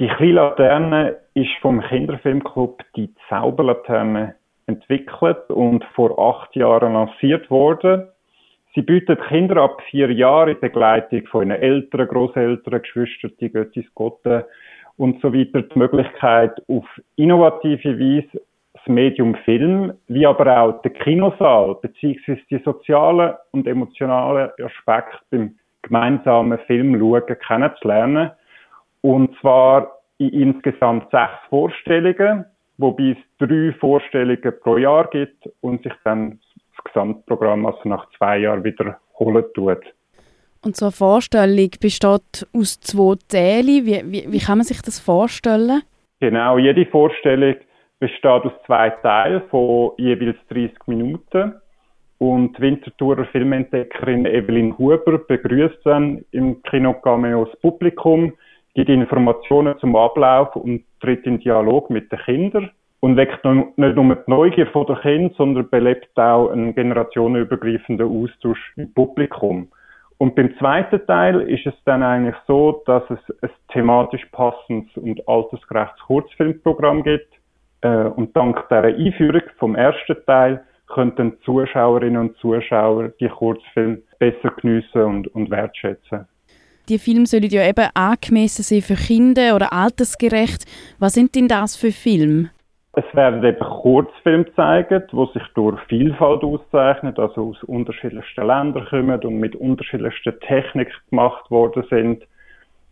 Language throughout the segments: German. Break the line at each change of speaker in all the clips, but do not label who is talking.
Die kleine Laterne ist vom Kinderfilmclub Die Zauberlaterne entwickelt und vor acht Jahren lanciert worden. Sie bietet Kinder ab vier Jahren in Begleitung von ihren Eltern, Großeltern, Geschwistern, Göttis, Gotten und so weiter die Möglichkeit, auf innovative Weise das Medium Film, wie aber auch der Kinosaal, beziehungsweise die sozialen und emotionalen Aspekte beim gemeinsamen Film schauen, kennenzulernen. Und zwar in insgesamt sechs Vorstellungen, wobei es drei Vorstellungen pro Jahr gibt und sich dann das Gesamtprogramm also nach zwei Jahren wiederholen tut.
Und so eine Vorstellung besteht aus zwei Teilen. Wie, wie, wie kann man sich das vorstellen?
Genau, jede Vorstellung besteht aus zwei Teilen von jeweils 30 Minuten. Und die Winterthurer Filmentdeckerin Evelyn Huber begrüßt dann im Kino Cameo das Publikum, gibt Informationen zum Ablauf und tritt in Dialog mit den Kindern und weckt nicht nur die Neugier der Kinder, sondern belebt auch einen generationenübergreifenden Austausch im Publikum. Und beim zweiten Teil ist es dann eigentlich so, dass es ein thematisch passendes und altersgerechtes Kurzfilmprogramm gibt. Äh, und dank der Einführung vom ersten Teil könnten Zuschauerinnen und Zuschauer die Kurzfilme besser geniessen und, und wertschätzen.
Die Filme sollen ja eben angemessen sein für Kinder oder altersgerecht. Was sind denn das für Filme?
Es werden eben Kurzfilme gezeigt, die sich durch Vielfalt auszeichnen, also aus unterschiedlichsten Ländern kommen und mit unterschiedlichsten Techniken gemacht worden sind.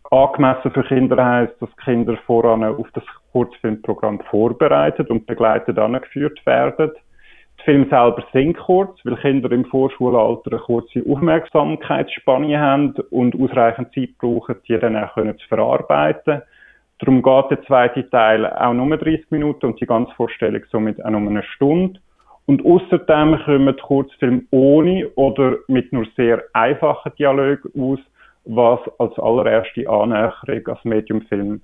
Angemessen für Kinder heisst, dass Kinder voran auf das Kurzfilmprogramm vorbereitet und begleitet angeführt werden. Die Filme selber sind kurz, weil Kinder im Vorschulalter eine kurze Aufmerksamkeitsspanne haben und ausreichend Zeit brauchen, die dann auch zu verarbeiten Darum geht der zweite Teil auch nur 30 Minuten und die ganze Vorstellung somit auch nur eine Stunde. Und außerdem kommen Kurzfilme ohne oder mit nur sehr einfachen Dialogen aus, was als allererste Annäherung als Mediumfilm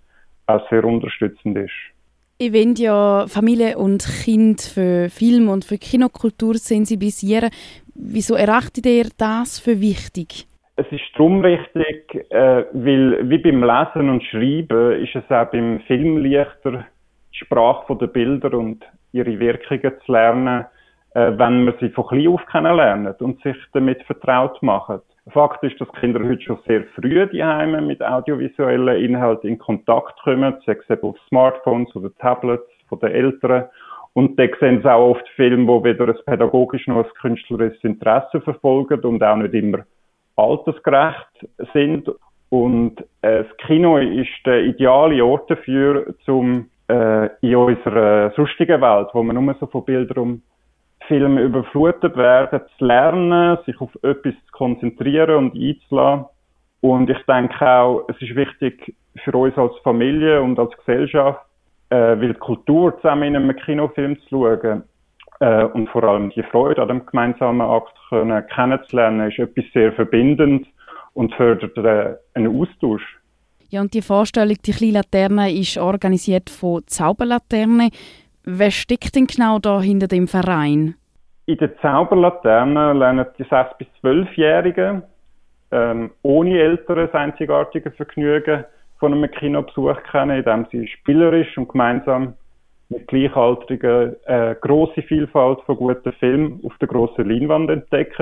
auch sehr unterstützend ist.
Ich will ja Familie und Kind für Film und für Kinokultur sensibilisieren. Wieso erachtet ihr das für wichtig?
Es ist darum richtig, äh, weil wie beim Lesen und Schreiben ist es auch beim Film leichter, die Sprache der Bilder und ihre Wirkungen zu lernen, äh, wenn man sie von klein auf kennenlernt und sich damit vertraut macht. Fakt ist, dass Kinder heute schon sehr früh die Heime mit audiovisuellen Inhalten in Kontakt kommen, sei es auf Smartphones oder Tablets von den Eltern. Und da sehen sie auch oft Filme, die weder ein pädagogisch noch ein künstlerisches Interesse verfolgen und auch nicht immer altersgerecht sind. Und äh, das Kino ist der ideale Ort dafür, um äh, in unserer sonstigen Welt, wo man nur so von Bildern Filme überflutet werden, zu lernen, sich auf etwas zu konzentrieren und einzulassen. Und ich denke auch, es ist wichtig für uns als Familie und als Gesellschaft, äh, weil die Kultur zusammen in einem Kinofilm zu schauen, äh, und vor allem die Freude an dem gemeinsamen Akt können, kennenzulernen, ist etwas sehr verbindend und fördert äh, einen Austausch.
Ja, und die Vorstellung, die kleine Laterne, ist organisiert von Zauberlaterne. Wer steckt denn genau da hinter dem Verein?
In der Zauberlaterne lernen die 6- bis 12-Jährigen ähm, ohne Eltern das einzigartige Vergnügen von einem Kinobesuch kennen, indem sie spielerisch und gemeinsam mit Gleichaltrigen äh, grosse Vielfalt von guten Filmen auf der grossen Leinwand entdeckt.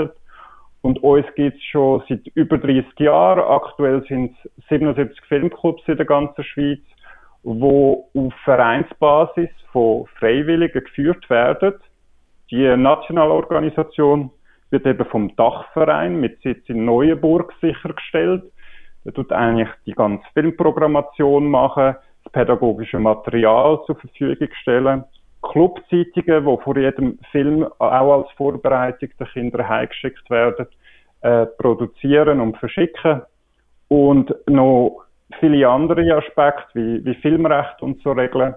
Und uns gibt es schon seit über 30 Jahren. Aktuell sind es 77 Filmclubs in der ganzen Schweiz, wo auf Vereinsbasis von Freiwilligen geführt werden. Die nationale Organisation wird eben vom Dachverein mit Sitz in Neuenburg sichergestellt. Der tut eigentlich die ganze Filmprogrammation machen, pädagogische Material zur Verfügung stellen. Clubzeitungen, die vor jedem Film auch als Vorbereitung der Kinder heimgeschickt werden, äh, produzieren und verschicken. Und noch viele andere Aspekte wie, wie Filmrecht und so regeln.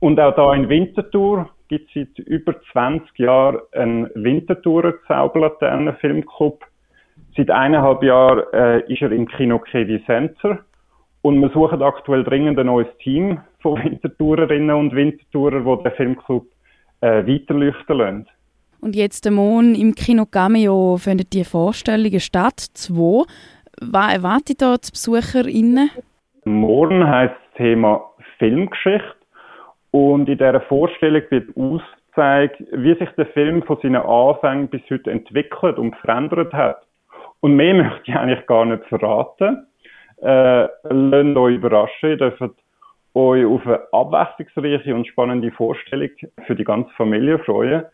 Und auch da in Winterthur gibt seit über 20 Jahren einen Winterthurer Zauberlaternen Filmclub. Seit eineinhalb Jahren äh, ist er im Kino Kevi Center und wir suchen aktuell dringend ein neues Team von Wintertourerinnen und Wintertourer, die den Filmclub äh, weiterleuchten lassen.
Und jetzt der Morgen im Kino Cameo finden die Vorstellungen statt. Zwei. Was erwartet da die BesucherInnen?
Morgen heisst das Thema Filmgeschichte. Und in dieser Vorstellung wird ausgezeigt, wie sich der Film von seinen Anfängen bis heute entwickelt und verändert hat. Und mehr möchte ich eigentlich gar nicht verraten. Äh, lasst euch überraschen, ihr dürft euch auf eine abwechslungsreiche und spannende Vorstellung für die ganze Familie freuen.